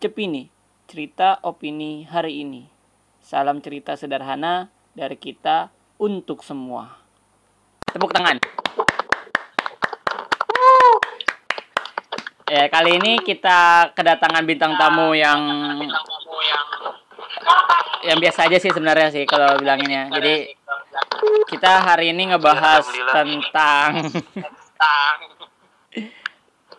Cepini, cerita opini hari ini. Salam cerita sederhana dari kita untuk semua. Tepuk tangan. Ya, kali ini kita kedatangan bintang tamu yang yang biasa aja sih sebenarnya sih kalau bilanginnya. Jadi kita hari ini ngebahas tentang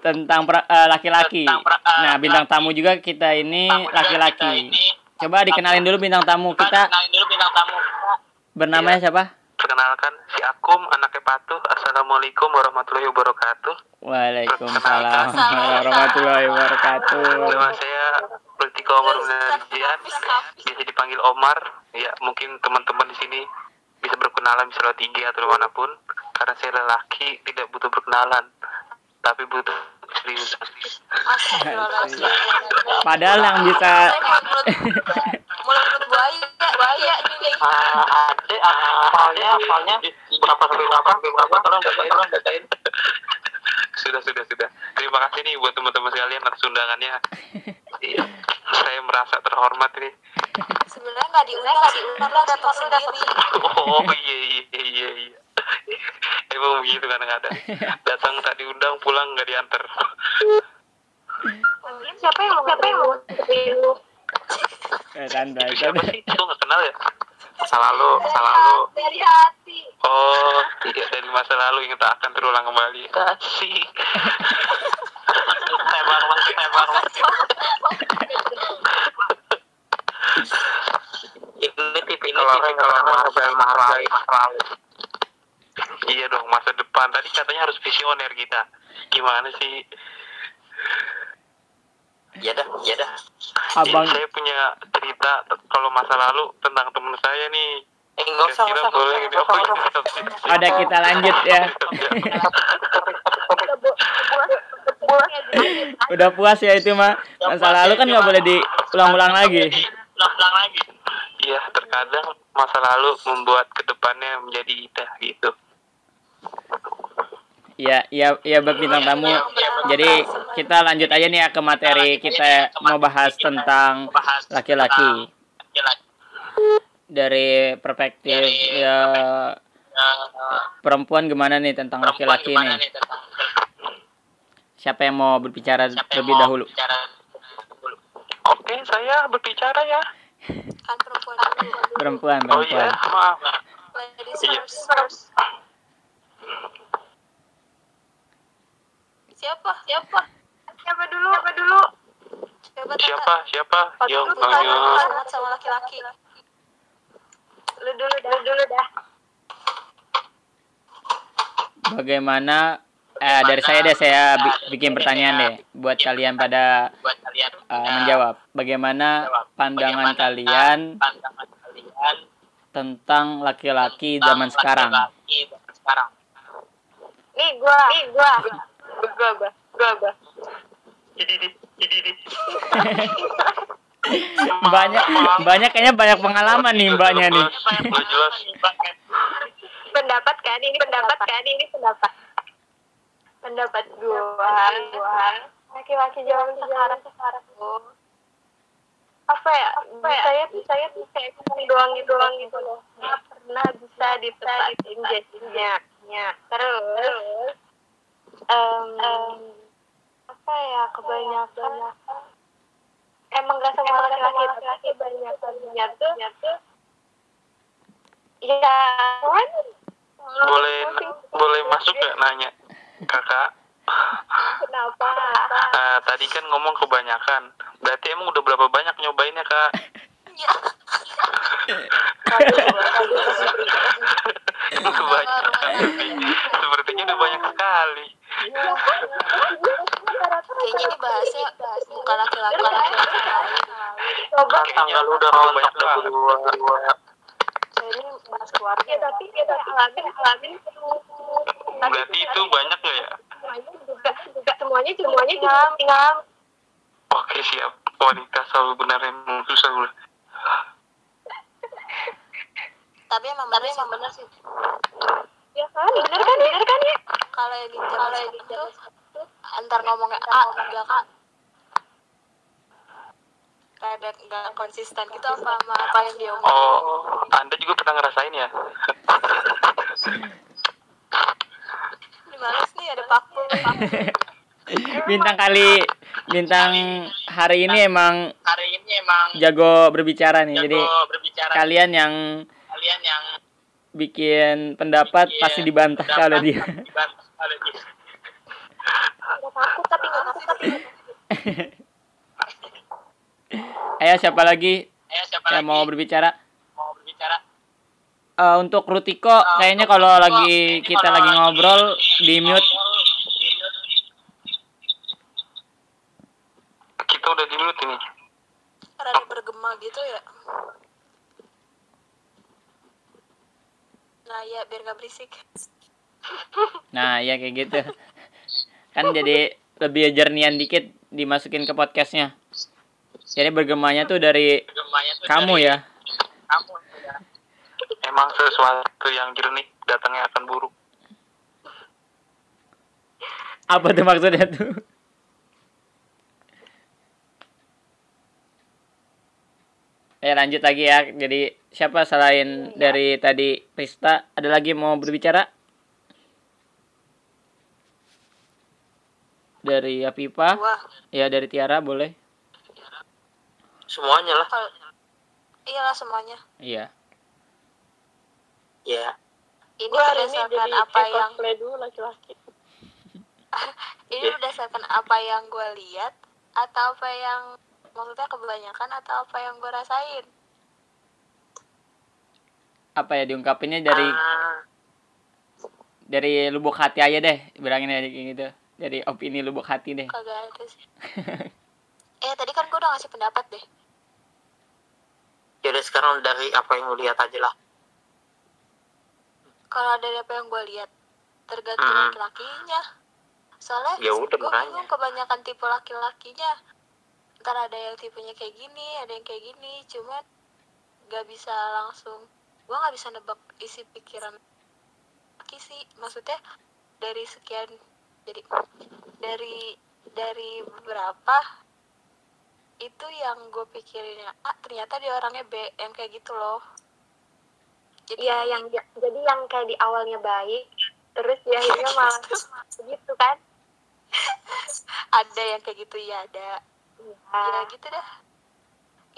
tentang eh, laki-laki. Nah, bintang tamu juga kita ini laki-laki. Coba dikenalin dulu bintang tamu kita. Bernamanya siapa? Perkenalkan, si Akum, anaknya Patuh. Assalamualaikum warahmatullahi wabarakatuh. Waalaikumsalam warahmatullahi wabarakatuh. Nama saya Politika Omar Munarjian, biasa dipanggil Omar. Ya, mungkin teman-teman di sini bisa berkenalan bisa lewat IG atau di mana pun. Karena saya lelaki, tidak butuh perkenalan. Tapi butuh serius. Padahal yang bisa Mulut mulut buaya, buaya ini. Ah, ada awalnya berapa sampai berapa, sampai berapa, tolong datain, tolong datain. Sudah, sudah, sudah. Terima kasih nih buat teman-teman sekalian atas undangannya. Iya, saya merasa terhormat nih. Sebenarnya nggak diundang sih, karena datang sendiri. Oh iya iya iya iya. Emang begitu kadang-kadang. Datang tak diundang, pulang nggak diantar. Siapa yang mau siapa yang mau eh, santai, Itu siapa sih? Itu nggak kenal ya? Masa lalu, masa lalu. dari hati? Oh, tidak dari masa lalu yang tak akan terulang kembali. Banget, tembak banget. Ini tipe ini tipe kalau menghargai menghargai masa lalu. Iya dong, masa depan. Tadi katanya harus visioner kita. Gimana sih? Ya dah, ya dah. Abang saya punya cerita kalau masa lalu tentang temen saya nih. Eh nggak usah, Kira-kira nggak usah, boleh gitu. usah, nggak iya. usah. ada kita lanjut ya. Udah puas ya itu mah. Masa lalu kan nggak boleh diulang-ulang lagi. Ulang-ulang lagi. Iya, terkadang masa lalu membuat ke depannya menjadi indah gitu. Iya, iya, iya buat bintang tamu. Jadi kita lanjut aja nih ya ke materi kita mau bahas tentang laki-laki dari perspektif ya perempuan gimana nih tentang laki-laki nih? Siapa yang mau berbicara lebih dahulu? Oke, saya berbicara ya. Kan perempuan. Perempuan, Oh iya, maaf. Ladies first. Siapa? Siapa? Siapa dulu? Siapa dulu? Siapa? Tata? Siapa? Siapa? Yang tanya banyak. banget sama laki-laki. Lu dulu dah. Lu dulu dah. Bagaimana eh dari saya deh saya bi- bikin pertanyaan deh buat kalian pada Buat kalian eh, menjawab. Bagaimana pandangan kalian tentang laki-laki zaman sekarang? sekarang. Nih gua. Nih gua. Banyak banyak kayaknya banyak pengalaman nih mbaknya nih. Pendapat kan ini pendapat kan ini pendapat. Pendapat gua gua. Laki-laki zaman sekarang sekarang. Tuh apa ya? Saya saya tuh kayak ngomong doang gitu doang gitu loh. Nggak pernah bisa ditepatin jadinya. Ya terus em, apa ya kebanyakan emang gak semua laki-laki tapi kebanyakannya tuh ya Boleh boleh masuk nggak nanya, kakak? kenapa Eh, tadi kan ngomong kebanyakan. Berarti emang udah berapa banyak nyobainnya kak? kebanyakan. Sepertinya udah banyak sekali. Kayaknya ini bahasnya bukan laki-laki. Laki-laki. coba. Tanggal udah banyak banget. ini bahas keluarga tapi kita alamin alamin Berarti itu banyak nggak ya? semuanya juga juga semuanya semuanya tinggal tinggal Oke siap. Wanita selalu benar emang susah gue. tapi emang benar emang benar sih ya kan? Benar kan? Benar kan? Ya kalau yang di kalau yang antar ngomongnya A belakang rada nggak. Konsisten gitu apa sama apa yang dia omongin? Oh, Anda juga pernah ngerasain ya? Ini males nih ada pakul bintang kali bintang hari ini emang Hari ini emang jago berbicara nih. Jadi berbicara. kalian yang kalian yang bikin pendapat pasti dibantah oleh dia. dibantah oleh dia. tapi nggak takut tapi Ayo siapa lagi Ayo siapa yang lagi mau berbicara? mau berbicara? Eh, untuk Rutiko kayaknya kalau lagi kita lagi ngobrol di mute Kita udah di mute ini. rada bergema gitu ya nah ya biar nggak berisik Nah, ya kayak gitu. Kan jadi lebih jernihan dikit dimasukin ke podcastnya. Jadi bergemanya tuh dari Gemanya tuh kamu dari ya. Kamu ya. Emang sesuatu yang jernih datangnya akan buruk. Apa tuh maksudnya tuh? Eh lanjut lagi ya. Jadi siapa selain dari tadi Rista ada lagi mau berbicara? Dari Apipa? wah Ya dari Tiara boleh. Semuanya lah. kalau iyalah semuanya Iya. Ya. ini ini berdasarkan apa yang dulu laki-laki. ini berdasarkan apa yang gue lihat atau apa yang maksudnya kebanyakan atau apa yang gue rasain Apa ya diungkapinnya dari Ah, dari lubuk hati aja deh. Bilangin aja kayak gitu. Dari opini lubuk hati deh. kagak ada sih eh tadi kan gue udah ngasih pendapat deh Jadi sekarang dari apa yang lu lihat aja lah. kalau dari apa yang gue lihat tergantung Hmm. laki-lakinya soalnya Ya udah, gue kebanyakan tipe laki-lakinya ntar ada yang tipenya kayak gini ada yang kayak gini cuman gak bisa langsung gue nggak bisa nebak isi pikiran laki sih. Maksudnya dari sekian jadi dari dari beberapa itu yang gue pikirinnya A ternyata dia orangnya B yang kayak gitu loh. Jadi Iya, yang jadi yang kayak di awalnya baik, terus di akhirnya malah begitu kan? ada yang kayak gitu ya ada. Ya Iya. gitu dah.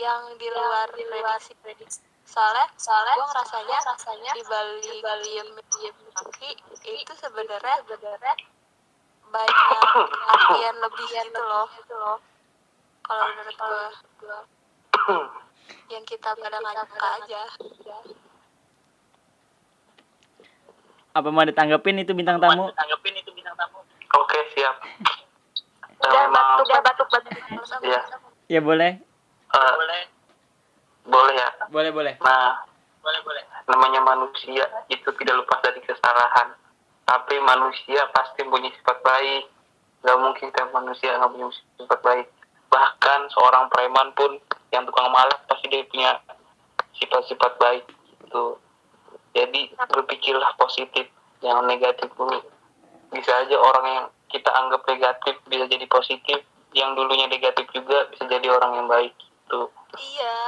Yang di luar prediksi prediksi soalnya soalnya gue ngerasanya rasanya di Bali diem diem laki itu sebenarnya sebenarnya banyak artian lebih gitu loh kalau menurut gue yang kita pada nggak aja Apa mau ditanggepin itu bintang tamu? Tanggepin itu bintang tamu. Oke, siap. Udah batuk, udah batuk-batuk. Sama-sama. Iya. Ya boleh. eh, boleh. Boleh ya. Boleh, boleh. Nah, boleh boleh. Namanya manusia itu tidak lepas dari kesalahan. Tapi manusia pasti punya sifat baik. Gak mungkin kita manusia nggak punya sifat baik. Bahkan seorang preman pun yang tukang malak pasti dia punya sifat-sifat baik. Itu. Jadi berpikirlah positif, jangan negatif dulu. Bisa aja orang yang kita anggap negatif bisa jadi positif, yang dulunya negatif juga bisa jadi orang yang baik. Tuh. iya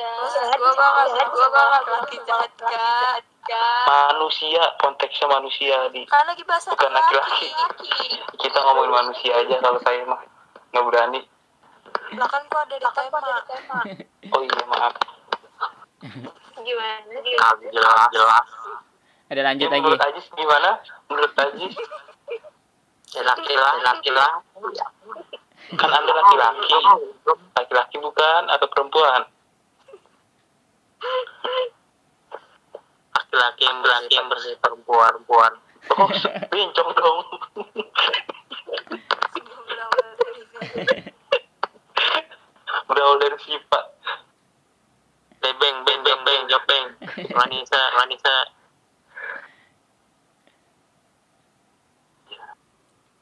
Jahat, gue banget jahat, gue banget laki jahat jahat Manusia konteksnya manusia di. Kan lagi bahasa Bukan laki-laki. kita ngomongin manusia aja kalau saya mah. Nggak berani. Lah kan kok ada di tema. oh iya maaf. Gimana sih? jelas jelas. Ada lanjut Ya, lagi. menurut Ajis gimana? Menurut Ajis? Ya laki laki lah kan anda laki-laki. Laki-laki bukan atau perempuan laki-laki yang laki yang bersih perempuan perempuan oh bincang dong berawal dari sifat beng beng beng beng Vanessa Vanessa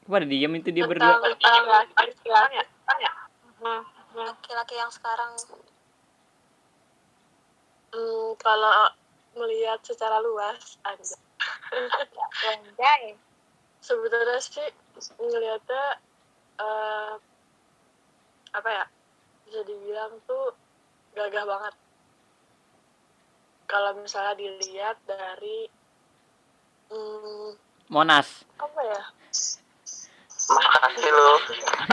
Kok pada diem itu dia berdua? ya? Ya? Hmm. laki-laki yang sekarang Hmm, kalau melihat secara luas ada. Anjay. sebetulnya sih ngelihatnya eh, apa ya bisa dibilang tuh gagah banget. Kalau misalnya dilihat dari hmm, Monas. apa ya? Makasih lo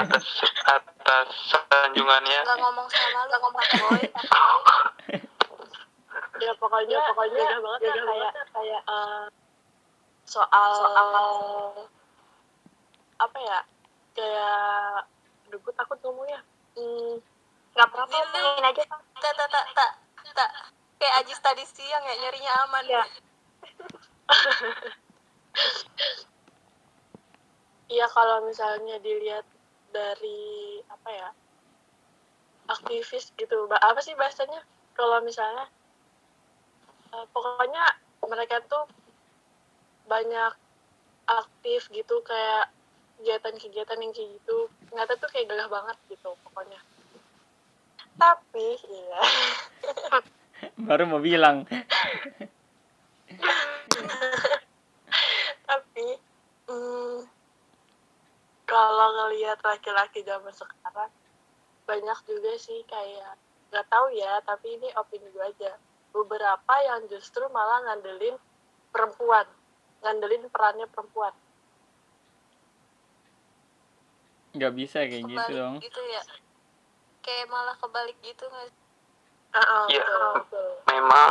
atas atas sanjungannya. Nggak ngomong sama lu ngomong boy ya pokoknya pokoknya gagah banget ya, kayak kayak eh, soal soal apa ya kayak aduh gue takut ngomongnya. Hmm, nggak apa-apa ngomongin aja tak tak tak tak tak kayak Ajis tadi siang ya nyarinya aman. Ya. Iya kalau misalnya dilihat dari apa ya aktivis gitu, apa sih bahasanya? Kalau misalnya eh, pokoknya mereka tuh banyak aktif gitu kayak kegiatan-kegiatan yang kayak gitu, ternyata tuh kayak gagah banget gitu pokoknya. Tapi iya, Baru mau bilang. tapi hmm, kalau ngelihat laki-laki zaman sekarang banyak juga sih kayak nggak tahu ya tapi ini opini gue aja beberapa yang justru malah ngandelin perempuan ngandelin perannya perempuan Nggak bisa kayak gitu kebalik dong. gitu ya kayak malah kebalik gitu nggak sih? Ah, Iya. betul, betul. memang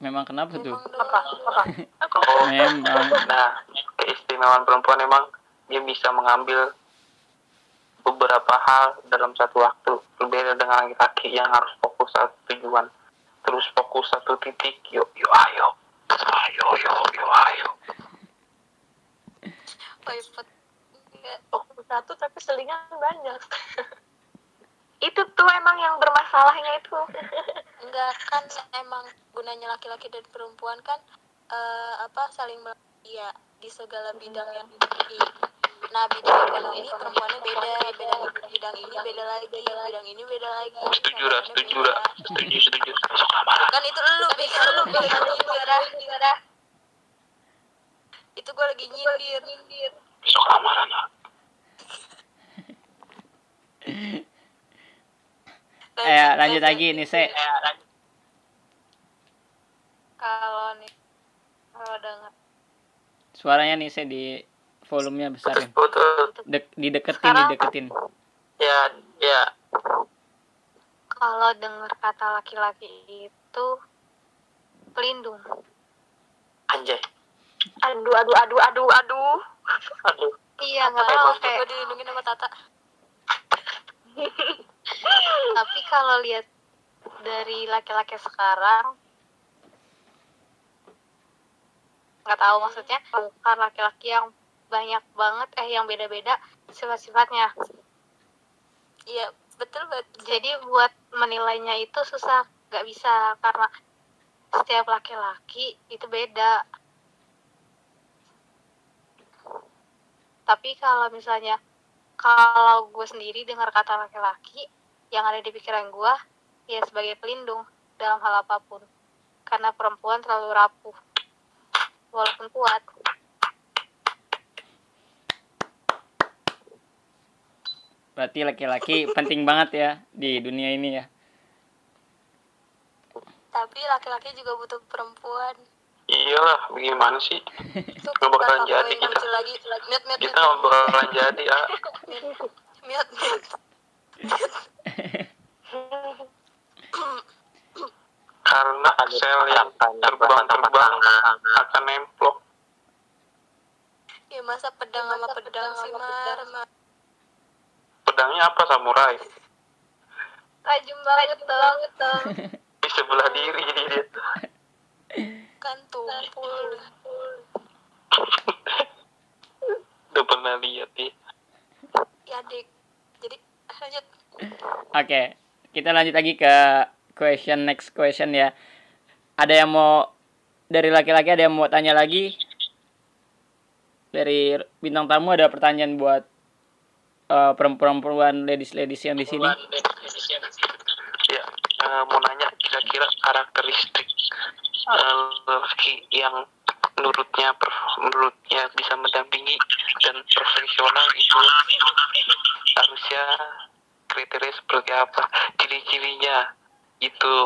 Memang kenapa tuh? Emang apa apa oh Memang. nah keistimewaan perempuan memang dia bisa mengambil beberapa hal dalam satu waktu. Berbeda dengan laki-laki yang harus fokus satu tujuan. Terus fokus satu titik yuk yuk ayo. Ayo yuk yuk ayo. Nggak. fokus satu tapi selingan banyak. Itu tuh emang yang bermasalahnya itu. Enggak kan emang gunanya laki-laki dan perempuan kan eh, apa saling melengkapi ya di segala bidang yang di nah bidang ekonomi perempuannya beda bidang bidang ini beda lagi bidang ini beda lagi. Setuju perempuannya setuju beda. ra. Setuju setuju. Kan itu lu pikir lu pikir nyindir itu gue lagi nyindir. Nyindir masuk kamar anak Eh, lanjut lagi nih, Se. kalau nih kalau denger Suaranya nih, Se, di volumenya besarin. betul Dek, dideketin, Sekarang- dideketin. ya ya. Kalau dengar kata laki-laki itu pelindung. Anjay. Aduh aduh aduh aduh aduh. Aduh. Iya nggak apa tahu kayak gue dilindungi sama Tata. Tapi kalau lihat dari laki-laki sekarang nggak tahu maksudnya bukan laki-laki yang banyak banget eh yang beda-beda sifat-sifatnya. Iya betul betul jadi buat menilainya itu susah nggak bisa karena setiap laki-laki itu beda. Tapi kalau misalnya kalau gue sendiri dengar kata laki-laki yang ada di pikiran gue ya sebagai pelindung dalam hal apa pun. Karena perempuan terlalu rapuh walaupun kuat Berarti laki-laki penting banget ya di dunia ini ya. tapi laki-laki juga butuh perempuan. Iyalah bagaimana sih? Nggak bakalan jadi kita. muncul lagi. Mute mute kita nggak bakalan jadi ah mute mute karena sel yang terbang-terbang akan nemplok. Ya masa pedang sama pedang sih mar Mar. Pedangnya apa samurai? Tajam banget dong di sebelah diri jadi dia. Kan tumpul. Udah pernah lihat ya ya dik. Jadi lanjut. Oke, kita lanjut lagi ke question next question ya. Ada yang mau dari laki-laki ada yang mau tanya lagi? Dari bintang tamu ada pertanyaan buat eh, perempuan-perempuan ladies-ladies yang di sini. ya eh, mau nanya kira-kira karakteristik eh, lelaki yang menurutnya per- menurutnya bisa mendampingi dan profesional itu harusnya kriteria seperti apa? Ciri-cirinya itu.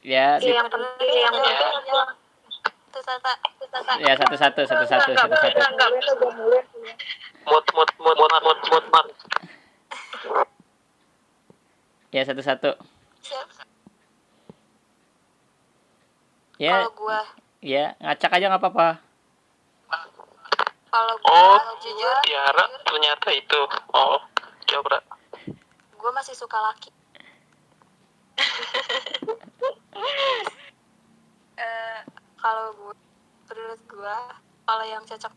Ya, di- yang penting yang penting ya satu-satu, satu-satu, satu-satu. Enggak bisa gue mulai. mut mut mut mut mut mut mut Ya satu-satu. Siap. Ya, kalau gua ya ngacak aja nggak apa-apa. kalau gua oh jujur Tiara ternyata itu oh coba gua masih suka laki Eh, kalau gue menurut gue kalau yang cocok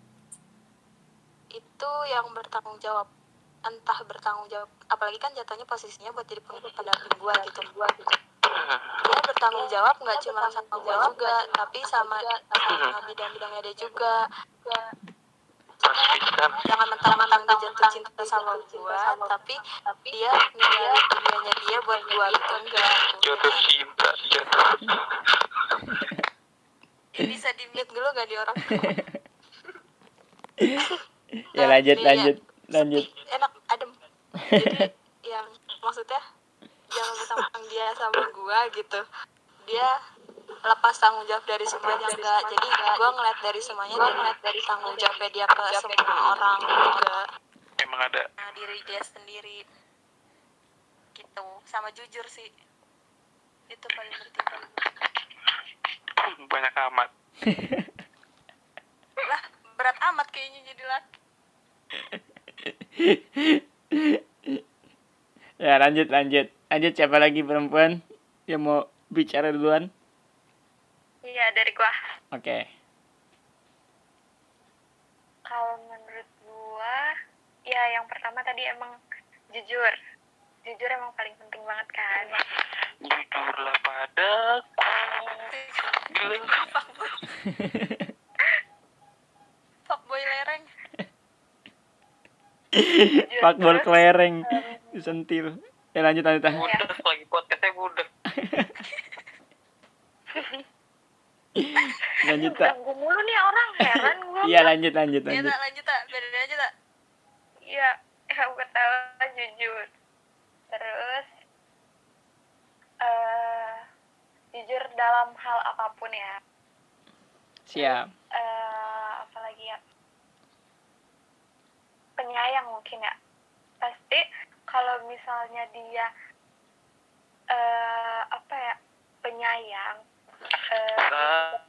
itu yang bertanggung jawab. Entah bertanggung jawab apalagi kan jatuhnya posisinya buat jadi pendamping gue gitu gua gitu. Dia bertanggung jawab nggak cuma sama gue juga tapi sama bidang-bidangnya dia juga. Jangan mentang-mentang dia jatuh cinta sama gue tapi dia ninggalin dunianya dia buat gue gitu enggak. Jodoh cinta jodoh bisa di mute dulu gak di orang? Ya lanjut, Iya. lanjut, lanjut. enak adem. Jadi yang maksudnya jangan mentang dia sama gua gitu dia lepas tanggung jawab dari semuanya enggak jadi gua ngeliat dari semuanya dia ngeliat dari tanggung jawabnya dia ke semua orang juga emang ada? Nah, diri dia sendiri. Gitu. Sama jujur sih. Itu paling penting banyak amat lah berat amat kayaknya jadi laki Ya lanjut, lanjut. Lanjut siapa lagi perempuan yang mau bicara duluan? Iya dari gua. Oke. Kalau menurut gua, ya yang pertama tadi emang jujur. Jujur emang paling penting banget kan. jujurlah padaku fuckboy lereng Pak bol kelereng disentil. Ya lanjut, lanjut. lanjut. budek lagi podcastnya budek Lanjut, tak. Ganggu mulu nih orang, heran gua. Iya lanjut, lanjut, ya lanjut. tak lanjut tak beda aja tak Iya, ya gua tahu jujur. Terus eh jujur dalam hal apa pun ya. Siap. eh apalagi ya? Penyayang mungkin ya. Pasti kalau misalnya dia eh apa ya penyayang eh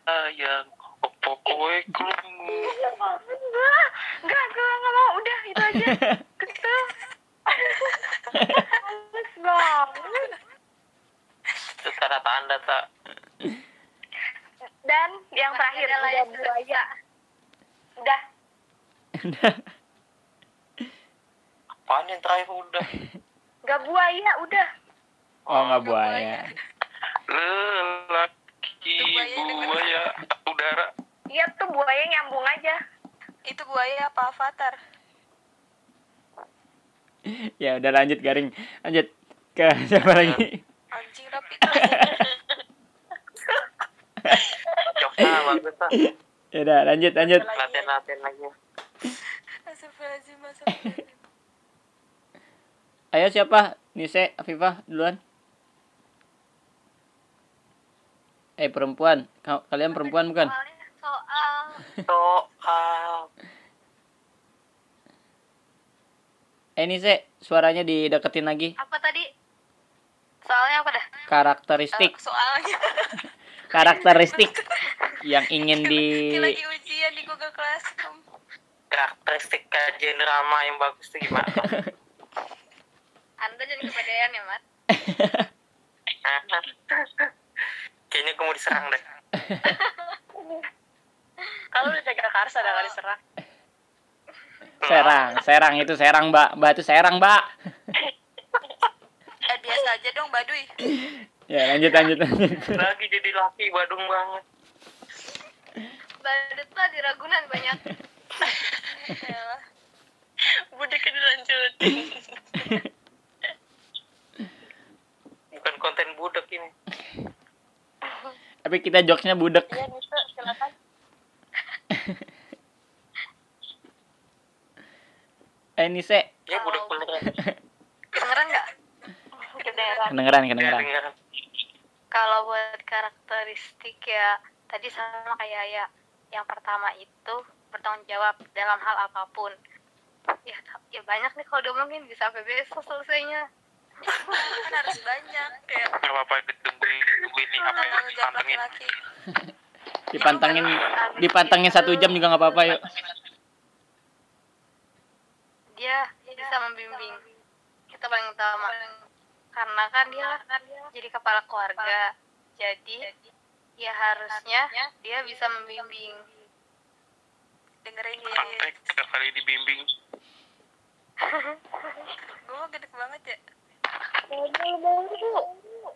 sayang opo kowe krungu enggak enggak gue nggak mau udah itu aja. Kesel. Males banget terus ada tanda tak dan yang terakhir udah buaya udah. Apaan yang terakhir? Udah. Nggak buaya udah. Oh nggak buaya. lelaki buaya udara. Iya tuh buaya nyambung aja. Itu buaya apa avatar? Ya udah lanjut garing. Lanjut ke siapa lagi? Anjing tapi coba bagus tak Ya udah lanjut, lanjut. latihan latihan lagi Astagfirullahaladzim, astagfirullahaladzim. Ayo siapa? Nise, Afifah duluan. Eh perempuan, Ka- kalian perempuan bukan? Soal soal Eh Nise, suaranya dideketin lagi. apa tadi soalnya apa dah? Karakteristik, Eh, soalnya. Karakteristik yang ingin di lagi ujian di Google Classroom. Karakteristik kajian drama yang bagus tuh gimana? Anda jadi kepedean ya mat kayaknya gue mau diserang deh. Kalau udah jaga karsa udah gak diserang. serang, serang itu serang mbak, mbak itu serang mbak. Eh biasa aja dong baduy Ya lanjut lanjut lanjut. lagi jadi laki badung banget badut lah di Ragunan banyak. Budeknya dilanjut. bukan konten budak ini Tapi kita jokesnya budek. Iya Nisa silakan. Eh Nise, Ya budak beneran. Kedengeran nggak? Kedengeran kedengeran kedengeran. Kalau buat karakteristik ya tadi sama kayak ya yang pertama itu bertanggung jawab dalam hal apa pun. Ya, ya banyak nih kalau diomongin bisa sampai besok selesainya. kan harus banyak kayak Gak apa-apa ditungguin tungguin nih apa yang pantengin. Dipantengin dipantengin satu jam juga nggak apa-apa yuk. dia bisa membimbing kita paling utama karena kan dia jadi kepala keluarga. jadi ya harusnya dia bisa membimbing. Dengerin Praktek tiap kali dibimbing. gue mah gede banget ya.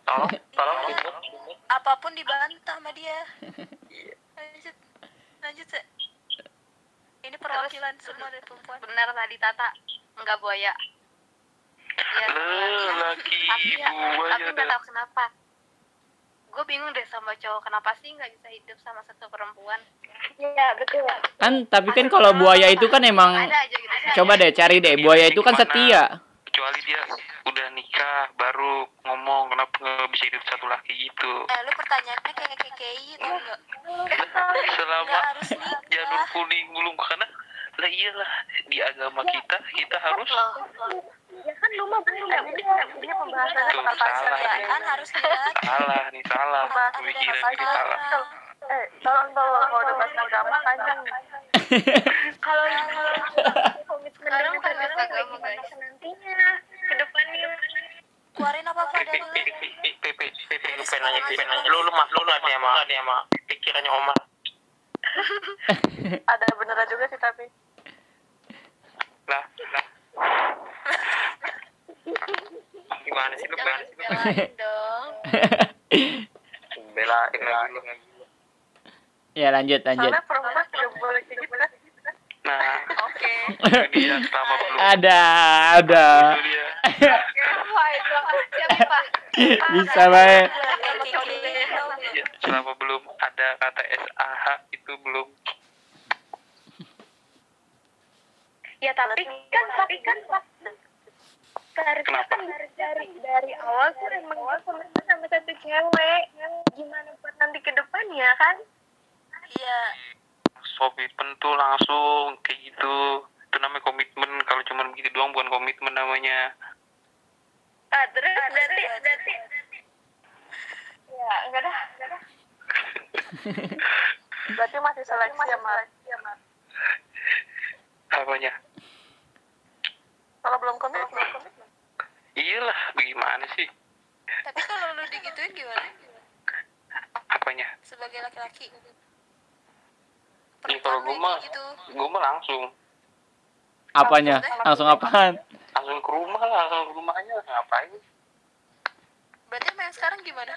Tolong, tolong. apa pun dibantah sama dia. Lanjut lanjut se ini perwakilan semua dari perempuan. benar tadi Tata enggak buaya ya, Lelaki tapi ya, tapi buaya nggak tahu kenapa. Gue bingung deh sama cowok kenapa sih nggak bisa hidup sama satu perempuan? Iya betul. Kan tapi kan kalau buaya itu kan emang ada aja gitu. Coba deh cari deh buaya itu kan setia. Kecuali dia udah nikah baru ngomong kenapa nggak bisa hidup satu laki gitu. eh lu pertanyaannya kayak KKI tau nggak? Selama janur kuning belum karena lah iyalah di agama kita kita harus ya kan lu mah belum ya udah ini pembahasan aja kan harus lihat salah nih salah pemikiran ini salah. Eh, tolong tolong kalau udah bahas agama panjang kalau kalau komitmen dengan agama gimana nantinya ke depannya keluarin apa apa dari lu lu pengen nanya, pengen nanya. Lu, lu mah, lu lah nih sama, nih sama pikirannya Omar. Ada beneran juga sih tapi. Lah, lah. Gimana sih lu pengen? belain dong Bela, bela, ya lanjut lanjut. Soalnya perempuan juga boleh kayak gitu. Nah, oke. Ada ada. Bisa baik. Selama belum ada kata SAH itu belum ya tapi kan tapi kan harusnya Kenapa? kan dari dari dari awal tuh emang gue komitmen sama satu cewek. Gimana buat nanti ke depannya kan? Iya. Komitmen tuh langsung kayak gitu. Itu namanya komitmen. Kalau cuma begitu doang bukan komitmen namanya. Ah terus berarti berarti ya enggak dah. Enggak dah Berarti masih seleksi ya, Mar. apanya Kalau belum komit, belum komit. iyalah bagaimana sih? Tapi kalau lu digituin gimana? Apanya? Sebagai laki-laki. Ya kalau gue mah gitu. gue mah langsung. Apanya? Langsung apaan? langsung ke rumah lah langsung ke rumahnya ngapain? Berarti yang sekarang gimana?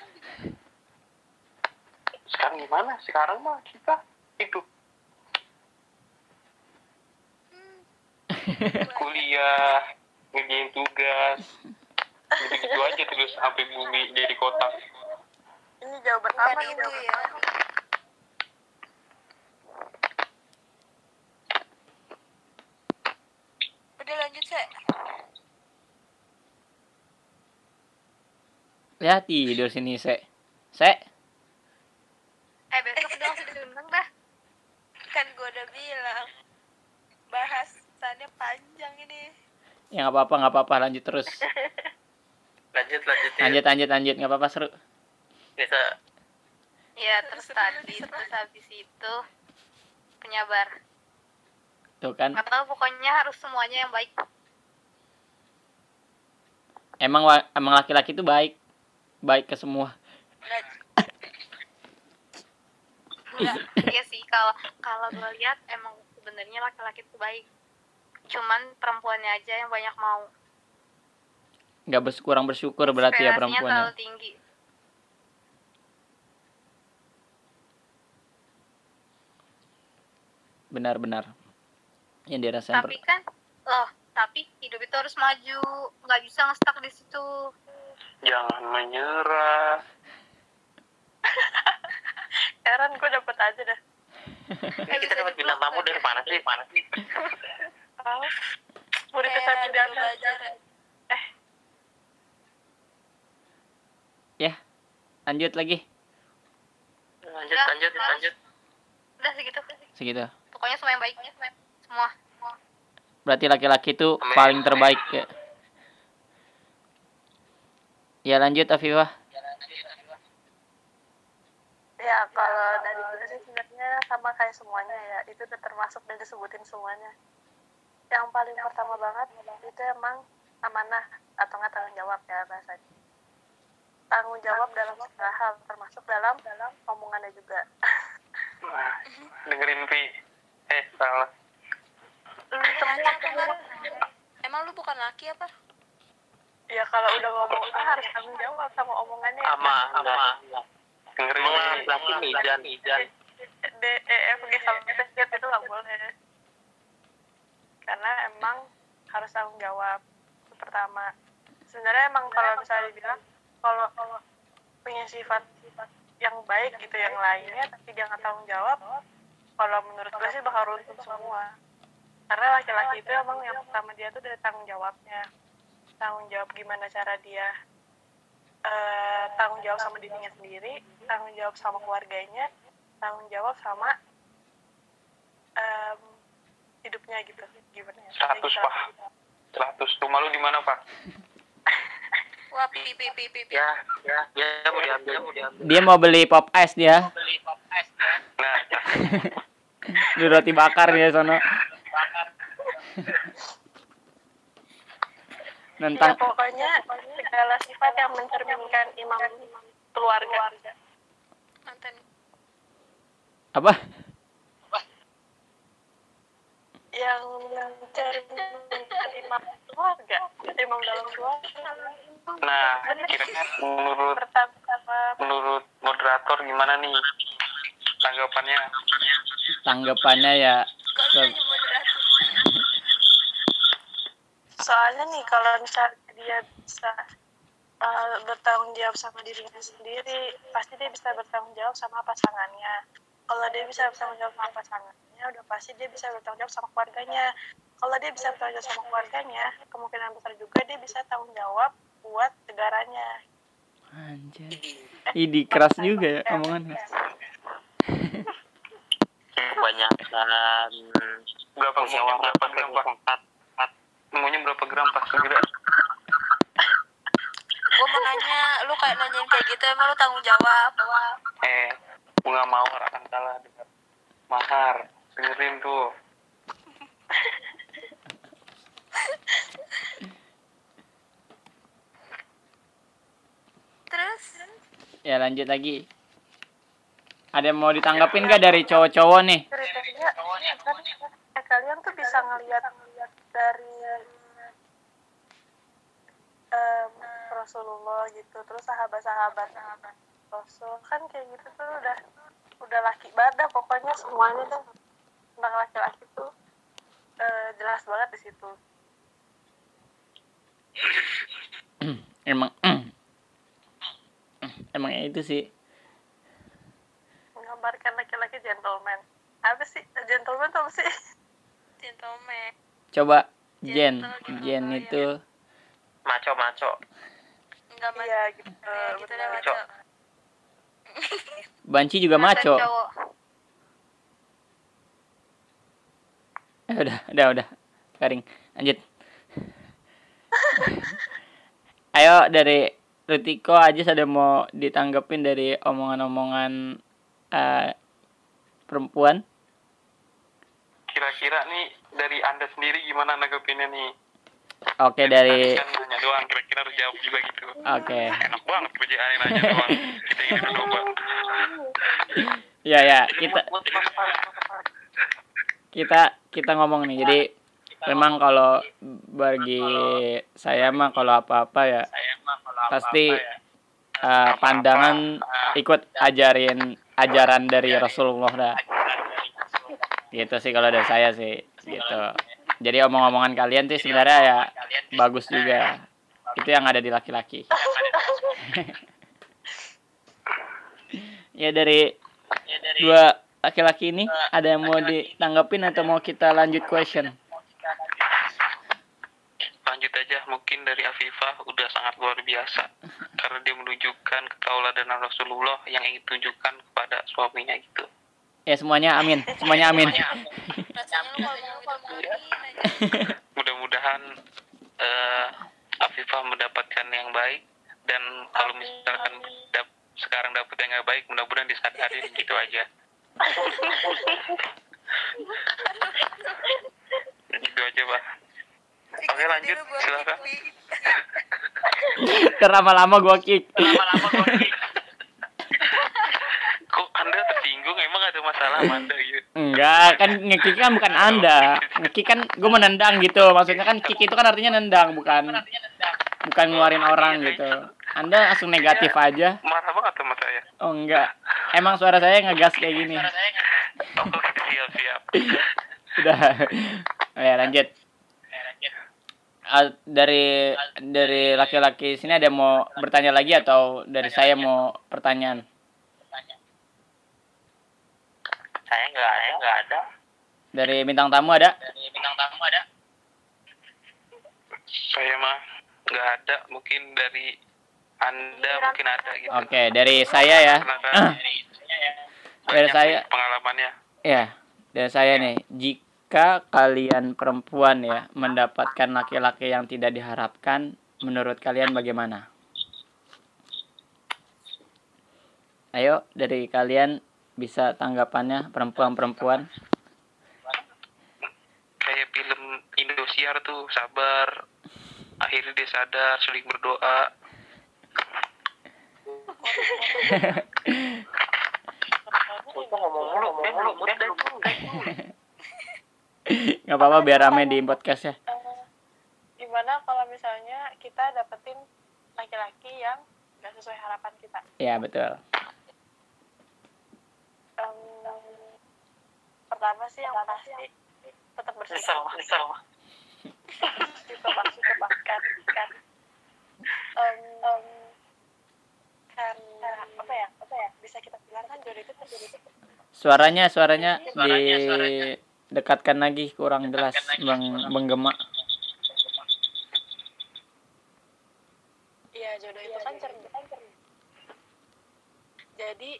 Sekarang gimana? Sekarang mah kita hidup kuliah ngerjain tugas gitu gitu aja terus sampai bumi jadi kotak Ini jawaban bukan apa itu nih? ya udah lanjut se Ya tidur sini se. Se. eh besok dong diundang dah kan gue udah bilang bahasannya panjang ini Ya nggak apa-apa nggak apa-apa lanjut terus. lanjut lanjut ya Lanjut lanjut lanjut nggak apa-apa seru. bisa ya terus tadi terus habis itu penyabar Tuh kan. nggak tahu pokoknya harus semuanya yang baik Emang emang laki-laki itu baik. Baik ke semua. Enggak, iya sih kalau kalau gue lihat emang sebenarnya laki-laki itu baik cuman perempuannya aja yang banyak mau Nggak bers kurang bersyukur berarti ya perempuannya. terlalu tinggi Benar-benar. Yang dirasain tapi kan loh tapi hidup itu harus maju nggak bisa ngestak di situ jangan menyerah Aaron gue dapet aja dah Ini kita dapat bintang tamu dari mana sih? Mana sih? tahu murid Eh, dan belajar. Ya. Lanjut lagi. Lanjut, Udah, lanjut, Mas. lanjut. Udah segitu. Segitu. Pokoknya semua yang baik. Semua. Berarti laki-laki itu paling terbaik ya. Ya lanjut Afifah. ya kalau dari gue sih sebenarnya sama kayak semuanya ya itu udah termasuk dan disebutin semuanya yang paling pertama banget itu emang amanah atau nggak tanggung jawab ya bahasanya tanggung jawab dalam segala hal termasuk dalam dalam omongannya juga Nah, dengerin Pi. Eh, salah. lu semua Emang lu bukan laki apa? ya kalau udah ngomong A harus tanggung jawab sama omongannya Ama, ama. Dengerin Pi. Laki Mijan, Mijan. D E F G sampai Z itu nggak boleh karena emang harus tanggung jawab itu pertama. Sebenarnya emang kalau misalnya dibilang kalau punya sifat yang baik gitu yang lainnya tapi dia nggak tanggung jawab kalau menurut gue sih bakal runtuh semua. Karena laki-laki itu emang yang pertama dia tuh dari tanggung jawabnya. Tanggung jawab gimana cara dia eh, tanggung jawab sama dirinya sendiri tanggung jawab sama keluarganya tanggung jawab sama em, hidupnya gitu gimana ya Seratus, Pak. kita- 100. Rumah lu di mana, Pak? Wah, pi pi pi pi. pi. Ya, ya, ya mau diambil, mau diambil. Dia mau beli pop ice dia. Nah, Beli roti bakar dia sono. ya Nentang pokoknya segala sifat yang mencerminkan imam keluarga Mantan. apa? Yang mencerminkan imam keluarga imam dalam keluarga. Nah, kira-kira menurut pertama menurut moderator gimana nih tanggapannya? Tanggapannya ya soalnya nih kalau misalnya dia bisa uh, bertanggung jawab sama dirinya sendiri pasti dia bisa bertanggung jawab sama pasangannya kalau dia bisa bertanggung jawab sama pasangannya udah pasti dia bisa bertanggung jawab sama keluarganya kalau dia bisa bertanggung jawab sama keluarganya kemungkinan besar juga dia bisa tanggung jawab buat negaranya Anjay. Idi keras juga ya omongannya. Kebanyakan berapa gram? Berapa gram, Pak? Semuanya berapa gram, Pak? Kira Gue mau nanya, lu kayak nanyain kayak gitu, emang lu tanggung jawab? eh, bunga mawar akan kalah dengan mahar. Dengerin tuh. Terus? Ya lanjut lagi. Ada yang mau ditanggapin gak dari cowok-cowok nih? ceritanya kan eh, kalian tuh bisa ngelihat dari em, Rasulullah gitu terus sahabat-sahabat sahabat Rasul kan kayak gitu tuh udah udah laki badan pokoknya semuanya tuh tentang laki-laki tuh eh, jelas banget di situ Emang Emangnya itu sih. menggambarkan laki-laki gentleman apa sih gentleman tuh apa sih Gentleman. Coba Jen, Gentle gitu, Jen ya. itu Maco, maco. Enggak mas. iya gitu Ya, gitu deh. Maco. Banci juga maco. Eh, udah, udah, udah. Garing. Lanjut. Ayo dari Rutiko aja ada mau ditanggepin dari omongan-omongan eh, perempuan. Kira-kira nih dari Anda sendiri gimana nanggepinnya nih? Oke dari Kan nanya doang, kira-kira harus jawab juga gitu. Oke. Enak banget kerjaan nanya doang. Kita ini coba. Ya ya, kita kita kita ngomong nih. Jadi memang kalau bagi saya mah kalau apa-apa ya pasti eh, pandangan ikut ajarin ajaran dari Rasulullah dah. Gitu sih kalau dari saya sih gitu. Jadi omong-omongan kalian tuh sebenarnya ya bagus juga. Itu yang ada di laki-laki. ya dari dua laki-laki ini ada yang mau ditanggapin atau mau kita lanjut question? lanjut aja mungkin dari Afifah udah sangat luar biasa karena dia menunjukkan ketauladan Rasulullah yang ingin tunjukkan kepada suaminya gitu Ya semuanya amin, semuanya amin. mudah-mudahan eh, Afifah mendapatkan yang baik dan kalau misalkan dap- sekarang dapat yang nggak baik mudah-mudahan disadarin gitu aja. Gitu aja pak. Oke lanjut. silakan. Terlama-lama gua kick. kok anda tersinggung emang ada masalah anda gitu Enggak, kan ngekick kan bukan Anda. Ngekick kan gue menendang gitu. Maksudnya kan kick itu kan artinya nendang, bukan bukan ngeluarin orang gitu. Anda langsung negatif aja. marah banget sama saya Oh enggak. Emang suara saya ngegas kayak gini. oke siap siap Udah. Oh, ya lanjut. Ah, dari dari laki-laki sini ada yang mau bertanya lagi atau dari saya mau pertanyaan? Saya nggak ada nggak ada. Dari bintang tamu ada? saya mah nggak ada mungkin dari anda mungkin ada gitu. Oke, dari saya ya. Dari saya pengalamannya. Ya, dari saya nih, jika kalian perempuan ya mendapatkan laki-laki yang tidak diharapkan, menurut kalian bagaimana? Ayo, dari kalian bisa tanggapannya perempuan-perempuan. kayak film Indosiar tuh sabar akhirnya dia sadar sering berdoa ngomong mulu ngomong mulu Gak apa-apa biar rame di podcast ya. Gimana kalau misalnya kita dapetin laki-laki yang gak sesuai harapan kita Ya, betul. Pertama sih yang pasti tetap bersabar kita pasti tebakan kan Em, em, karena apa ya apa ya bisa kita bilang kan jodoh itu terjadi itu Suaranya, suaranya didekatkan lagi kurang jelas, Bang Bang Gema. Iya jodoh itu kan cermin. Jadi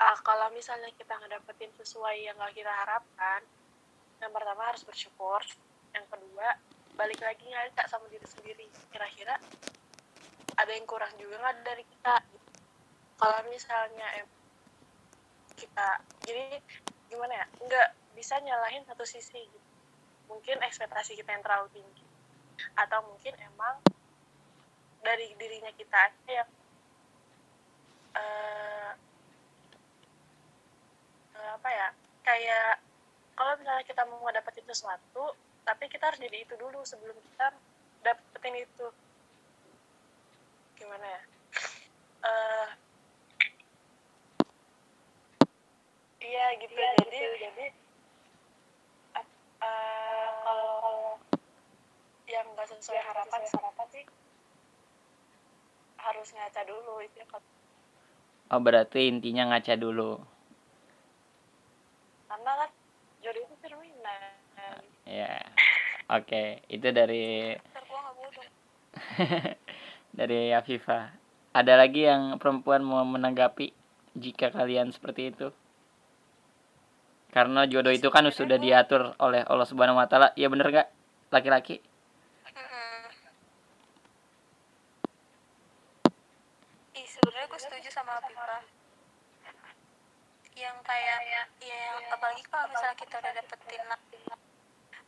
ah, kalau misalnya kita ngedapetin sesuai yang gak kita harapkan, yang pertama harus bersyukur, yang kedua balik lagi ngaca sama diri sendiri. Kira-kira ada yang kurang juga nggak dari kita? Kalau misalnya em, kita jadi gimana ya? Nggak bisa nyalahin satu sisi. Gitu. Mungkin ekspektasi kita yang terlalu tinggi, atau mungkin emang dari dirinya kita aja yang eh, eh, apa ya kayak kalau misalnya kita mau dapetin sesuatu tapi kita harus jadi itu dulu sebelum kita dapetin itu. Gimana ya? Eh, iya gitu. Jadi jadi ap- eh, kalau yang nggak sesuai harapan harapan sih harus ngaca dulu itu. Ya, Oh, berarti intinya ngaca dulu. Karena kan jodoh itu cerminan Ya. Oke, itu dari dari Afifah. Ada lagi yang perempuan mau menanggapi jika kalian seperti itu? Karena jodoh itu kan sudah diatur oleh Allah Subhanahu wa taala. Iya bener gak? Laki-laki? Sebenarnya gue setuju sama Afifa. Yang kayak, ya yang apalagi kalau misalnya kita udah dapetin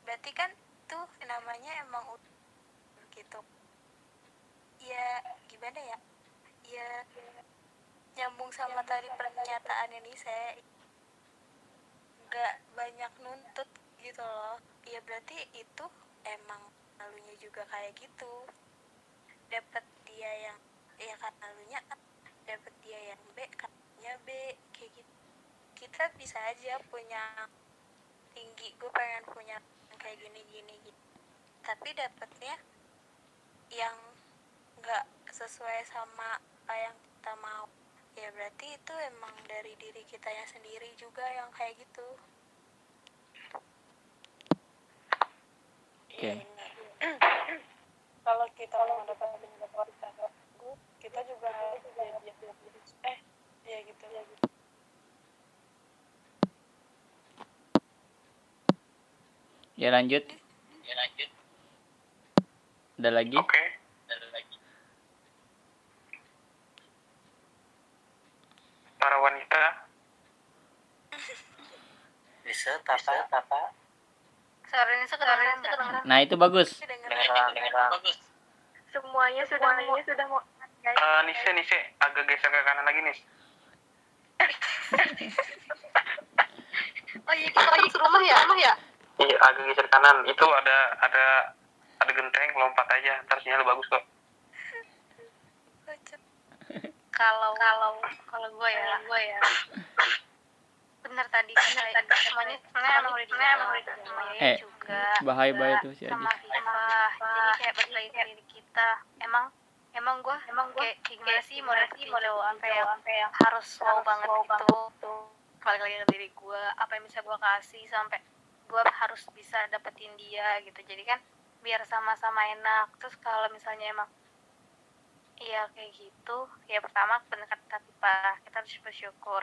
berarti kan tuh namanya emang gitu. Ya gimana ya? Ya nyambung sama tadi pernyataan ini saya nggak banyak nuntut gitu loh. Ya berarti itu emang lalunya juga kayak gitu dapat dia yang ya kan lalunya A, dapat dia yang B katanya B kayak gitu kita bisa aja punya tinggi gue pengen punya yang kayak gini gini gitu tapi dapatnya yang nggak sesuai sama apa yang kita mau. Ya berarti itu emang dari diri kitanya sendiri juga yang kayak gitu. Oke. kalau kita mau dapat kita kita juga eh ya gitu ya gitu Ya lanjut. Ada lagi? Oke. Para wanita bisa tapa tapa suaranya sekarang sekarang Nah, itu bagus. dengeran dengeran Semuanya sudah mau sudah mau. Eh, Nise, Nise, agak geser ke kanan lagi nih. oh iya kita kan serumah ya rumah ya Iya, agak geser kanan. Itu ada ada ada genteng, lompat aja. Ntar sinyal bagus kok. kalau kalau kalau gue ya. Gue ya. Bener tadi bener tadi. Semuanya sebenarnya emang udah sama Yaya Eh, juga Bahaya-bahaya tuh si sama Adi. Viva. Jadi kayak ke diri kita. Emang emang gue emang gue kayak gimana sih? mau dapetin cowok sampai yang sampai yang harus wow banget gitu balik lagi ke diri gue apa yang bisa gue kasih sampai gue harus bisa dapetin dia gitu. Jadi kan biar sama-sama enak. Terus kalau misalnya emang iya kayak gitu ya pertama bener kata Tipa kita harus bersyukur.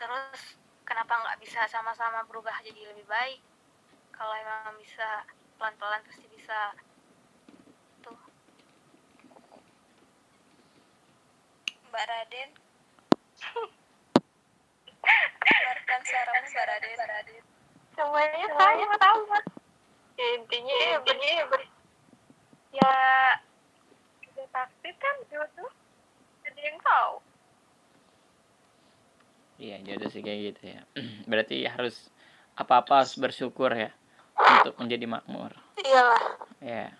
Terus kenapa nggak bisa sama-sama berubah jadi lebih baik? Kalau emang bisa pelan-pelan pasti bisa. Tuh. Mbak Raden. Keluarkan suaramu Mbak Raden Semuanya sama sama. Ya, intinya ya ber- Iya, ya udah pasti kan jodoh ada yang tahu. Iya, jodoh sih kayak gitu ya. Berarti harus apa-apa harus bersyukur ya untuk menjadi makmur. iyalah Ya.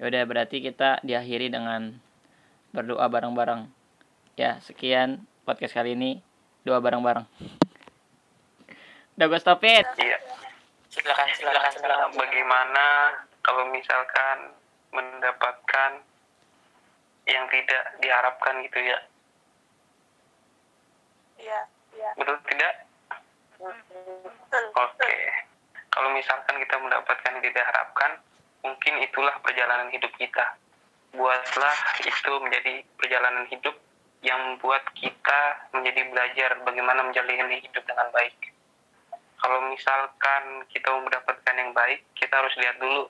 Ya udah berarti kita diakhiri dengan berdoa bareng-bareng. Ya, sekian podcast kali ini. Doa bareng-bareng. Udah gue stopin. Iya. silakan silakan silakan Bagaimana kalau misalkan mendapatkan yang tidak diharapkan gitu ya? iya iya Betul tidak? betul Oke. Kalau misalkan kita mendapatkan yang tidak harapkan, mungkin itulah perjalanan hidup kita. Buatlah itu menjadi perjalanan hidup yang membuat kita menjadi belajar bagaimana menjalani hidup dengan baik. Kalau misalkan kita mau mendapatkan yang baik, kita harus lihat dulu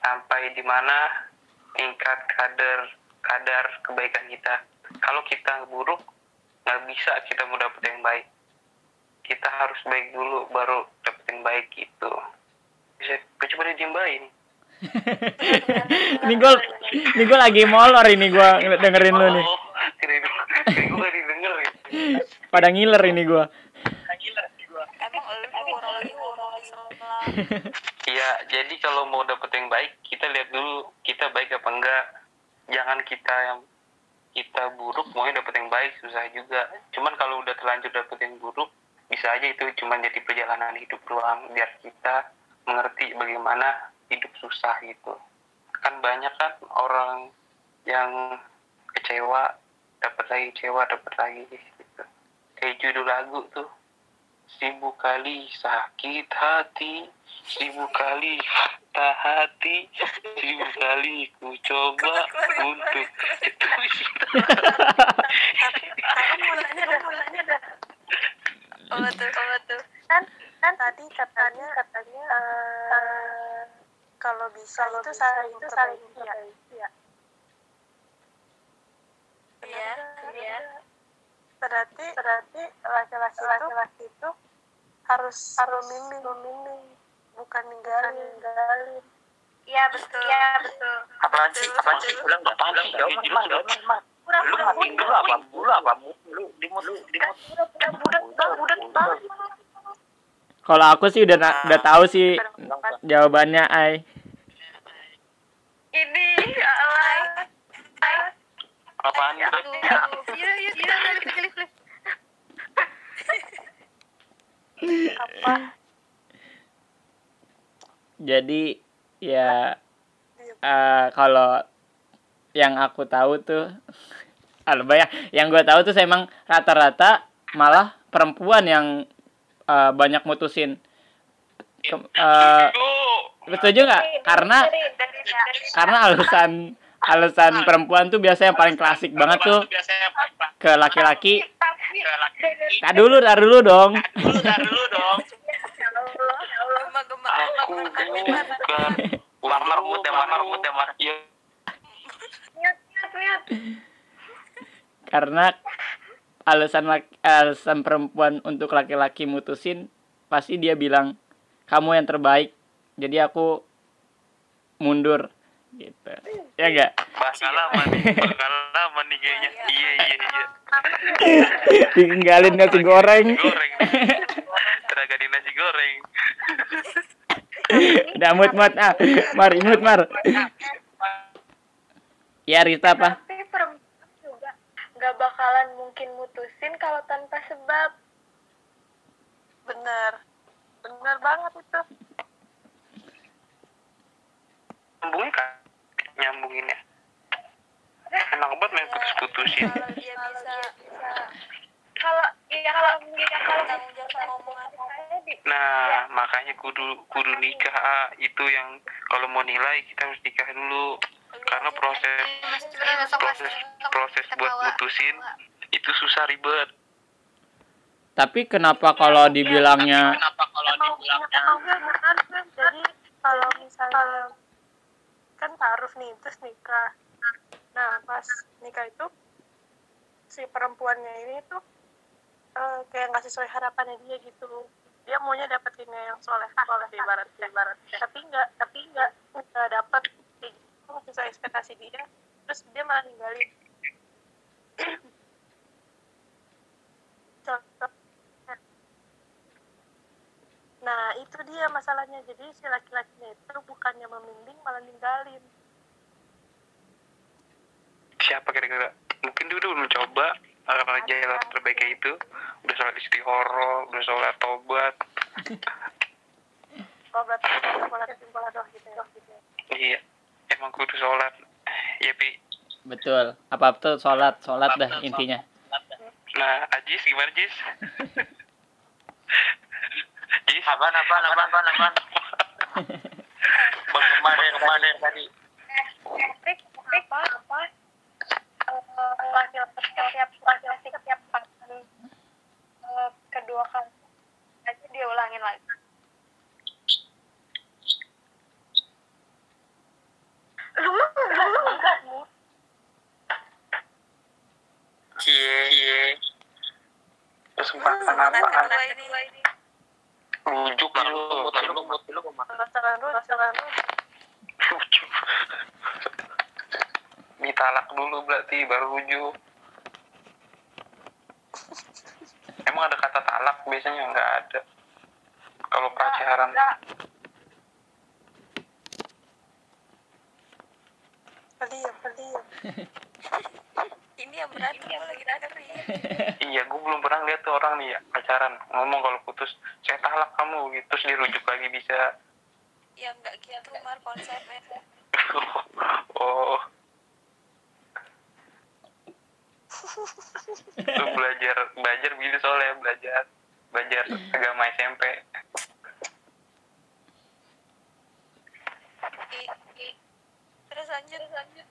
sampai di mana tingkat kadar kadar kebaikan kita. Kalau kita buruk, nggak bisa kita mau dapet yang baik kita harus baik dulu baru dapet yang baik gitu bisa gue coba nih ini gue ini gue lagi molor ini gue dengerin lu nih. oh Pada ngiler ini gue. emang lu orang lagi ngomong sebelah Iya, jadi kalau mau dapet yang baik, kita lihat dulu kita baik apa enggak. Jangan kita yang kita buruk maunya dapet yang baik susah juga. Cuman kalau udah terlanjur dapet yang buruk, bisa aja itu cuma jadi perjalanan hidup doang biar kita mengerti bagaimana hidup susah gitu. Kan banyak kan orang yang kecewa, dapat lagi kecewa, dapat lagi gitu. Kayak judul lagu tuh Seribu kali sakit hati, seribu kali patah hati, seribu kali ku coba untuk itu Aku dah, dah. oh tuh oh tuh Kan, kan tadi katanya, katanya eh, kalau bisa itu saling itu saling memperbaiki ya. iya iya Berarti, berarti laki-laki laki-laki itu harus harus memilih, memilih bukan ninggalin, ninggalin. Iya betul. Iya betul. apaan sih? Apaan sih? ulang nggak paham sih? Jauh gimana jauh gimana lu matiin dulu apa? Dulu apa? Lu di lu di Udah budak budak banget. Kalau aku sih udah udah tahu sih jawabannya Ai. Ini ya Allah. Apaan? Itu? Tuh, iya iya iya klik klik klik Jadi ya eh, kalau yang aku tahu tuh lebay ya yang gue tahu tuh saya emang rata-rata malah perempuan yang eh, banyak mutusin. Ke- eh, setuju nggak? Karena dari dari dari karena alasan alasan perempuan tuh biasanya yang paling klasik banget tuh ke laki-laki. Tar dulu, tar dulu dong. Dulu, tar dulu dong. ya Allah ya Allah Gemar-gemar. Aku bukan. Mar, mut ya, mut ya. Iya. Karena alasan laki, alasan perempuan untuk laki-laki mutusin pasti dia bilang kamu yang terbaik. Jadi aku mundur gitu. Ya enggak? Bakal lama nih, bakal lama nih kayaknya. Iya, iya, iya. Tinggalin nasi goreng. Goreng. Teraga di nasi goreng. Udah mut mut ah. Mar, imut mar. Ya Rita apa? tapi perempuan juga nggak bakalan mungkin mutusin kalau tanpa sebab bener bener banget itu Nyambungin kan? Nyambungin ya. Enak banget main putus-putusin. Kalau dia bisa kalau iya kalau iya kalau di Nah, makanya kudu kudu nikah ah. itu yang kalau mau nilai kita harus nikah dulu. Karena proses proses proses buat putusin itu susah ribet. Tapi kenapa kalau dibilangnya Kenapa kalau dibilangnya kan jadi kalau misalnya kan taruh nih terus nikah. Nah pas nikah itu si perempuannya ini tuh eh, kayak nggak sesuai harapannya dia gitu. Dia maunya dapetinnya yang soleh soleh ibarat ibarat tapi nggak tapi nggak nggak dapet. Gitu, sesuai ekspektasi dia. Terus dia malah ninggalin Nah, itu dia masalahnya. Jadi si laki-lakinya itu bukannya membimbing malah ninggalin. Siapa kira-kira? Mungkin dia udah mencoba uh, jalan terbaiknya itu udah sholat istihoro, udah sholat tobat. Oh, berarti pola doh gitu ya. Gitu ya. Iya, emang kudu sholat. Ya, Pi. betul? Apa betul sholat, sholat dah intinya. Nah, Ajis gimana, Jis? Apaan, apaan, apaan, apaan, apaan? Kemarin tadi. Apa apa Eh, eh, kedua kali aja dia ulangin lagi lu mah lu mah enggak Mu. Cie, cie. Kesempatan kedua ini. Rujuk Tar lu, lu, tar lu, mut rujuk. Ditalak dulu berarti, baru rujuk. Emang ada kata talak biasanya nggak ada. Kalau pacaran. Ini yang berarti gue lagi dengerin. Iya, gue belum pernah lihat tuh orang nih ya pacaran ngomong kalau putus, saya talak kamu gitu, terus dirujuk lagi bisa yang gak gitu mar konsepnya oh. Itu belajar belajar begitu soalnya belajar belajar agama SMP terus lanjut lanjut.